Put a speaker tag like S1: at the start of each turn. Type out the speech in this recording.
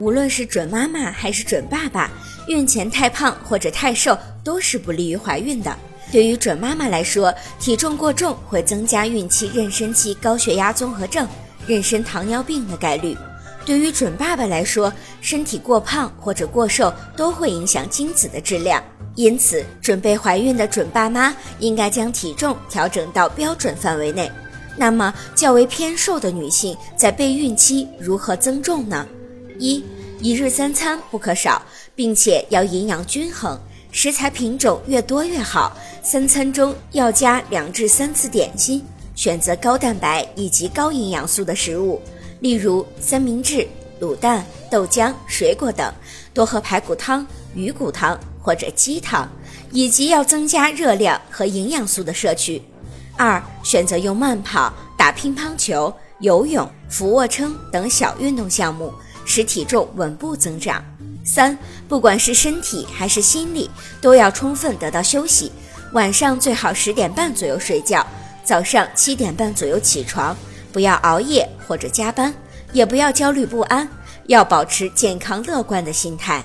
S1: 无论是准妈妈还是准爸爸，孕前太胖或者太瘦都是不利于怀孕的。对于准妈妈来说，体重过重会增加孕期妊娠期高血压综合症、妊娠糖尿病的概率；对于准爸爸来说，身体过胖或者过瘦都会影响精子的质量。因此，准备怀孕的准爸妈应该将体重调整到标准范围内。那么，较为偏瘦的女性在备孕期如何增重呢？一、一日三餐不可少，并且要营养均衡。食材品种越多越好，三餐中要加两至三次点心，选择高蛋白以及高营养素的食物，例如三明治、卤蛋、豆浆、水果等，多喝排骨汤、鱼骨汤或者鸡汤，以及要增加热量和营养素的摄取。二、选择用慢跑、打乒乓球、游泳、俯卧撑等小运动项目，使体重稳步增长。三，不管是身体还是心理，都要充分得到休息。晚上最好十点半左右睡觉，早上七点半左右起床。不要熬夜或者加班，也不要焦虑不安，要保持健康乐观的心态。